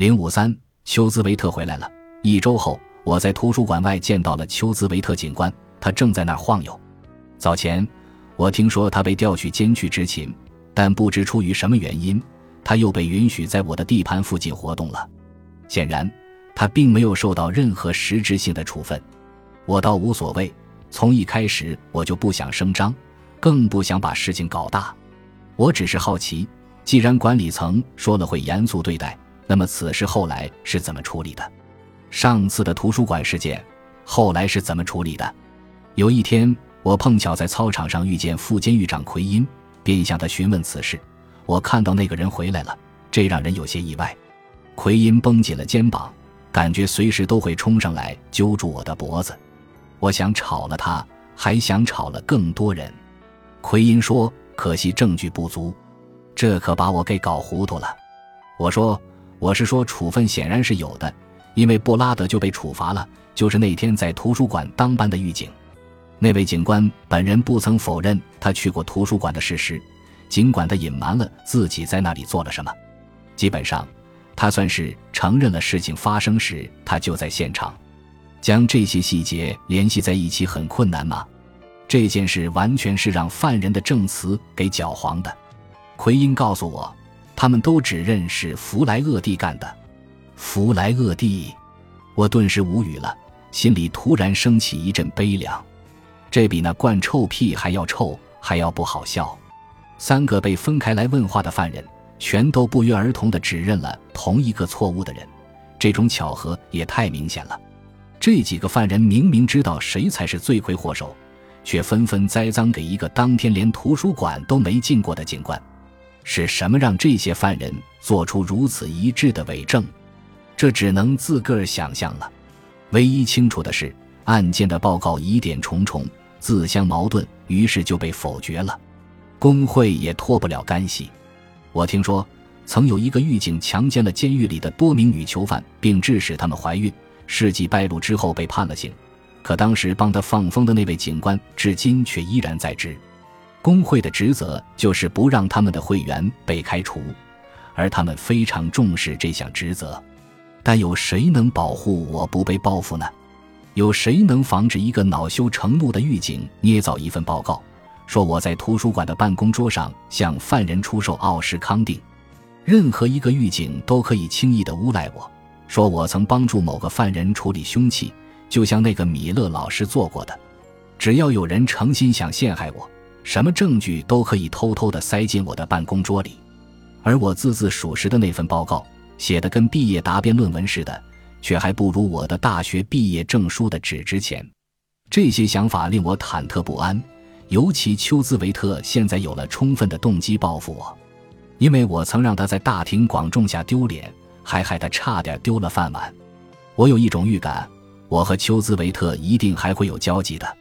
零五三，丘兹维特回来了。一周后，我在图书馆外见到了丘兹维特警官，他正在那儿晃悠。早前，我听说他被调去监区执勤，但不知出于什么原因，他又被允许在我的地盘附近活动了。显然，他并没有受到任何实质性的处分。我倒无所谓，从一开始我就不想声张，更不想把事情搞大。我只是好奇，既然管理层说了会严肃对待。那么此事后来是怎么处理的？上次的图书馆事件后来是怎么处理的？有一天，我碰巧在操场上遇见副监狱长奎因，便向他询问此事。我看到那个人回来了，这让人有些意外。奎因绷紧了肩膀，感觉随时都会冲上来揪住我的脖子。我想炒了他，还想炒了更多人。奎因说：“可惜证据不足。”这可把我给搞糊涂了。我说。我是说，处分显然是有的，因为布拉德就被处罚了，就是那天在图书馆当班的狱警。那位警官本人不曾否认他去过图书馆的事实，尽管他隐瞒了自己在那里做了什么。基本上，他算是承认了事情发生时他就在现场。将这些细节联系在一起很困难吗？这件事完全是让犯人的证词给搅黄的。奎因告诉我。他们都指认是弗莱厄蒂干的，弗莱厄蒂，我顿时无语了，心里突然升起一阵悲凉。这比那灌臭屁还要臭，还要不好笑。三个被分开来问话的犯人，全都不约而同地指认了同一个错误的人，这种巧合也太明显了。这几个犯人明明知道谁才是罪魁祸首，却纷纷栽赃给一个当天连图书馆都没进过的警官。是什么让这些犯人做出如此一致的伪证？这只能自个儿想象了。唯一清楚的是，案件的报告疑点重重，自相矛盾，于是就被否决了。工会也脱不了干系。我听说，曾有一个狱警强奸了监狱里的多名女囚犯，并致使她们怀孕。事迹败露之后被判了刑，可当时帮他放风的那位警官，至今却依然在职。工会的职责就是不让他们的会员被开除，而他们非常重视这项职责。但有谁能保护我不被报复呢？有谁能防止一个恼羞成怒的狱警捏造一份报告，说我在图书馆的办公桌上向犯人出售奥施康定？任何一个狱警都可以轻易地诬赖我，说我曾帮助某个犯人处理凶器，就像那个米勒老师做过的。只要有人诚心想陷害我。什么证据都可以偷偷地塞进我的办公桌里，而我字字属实的那份报告写的跟毕业答辩论文似的，却还不如我的大学毕业证书的纸值钱。这些想法令我忐忑不安，尤其丘兹维特现在有了充分的动机报复我，因为我曾让他在大庭广众下丢脸，还害他差点丢了饭碗。我有一种预感，我和丘兹维特一定还会有交集的。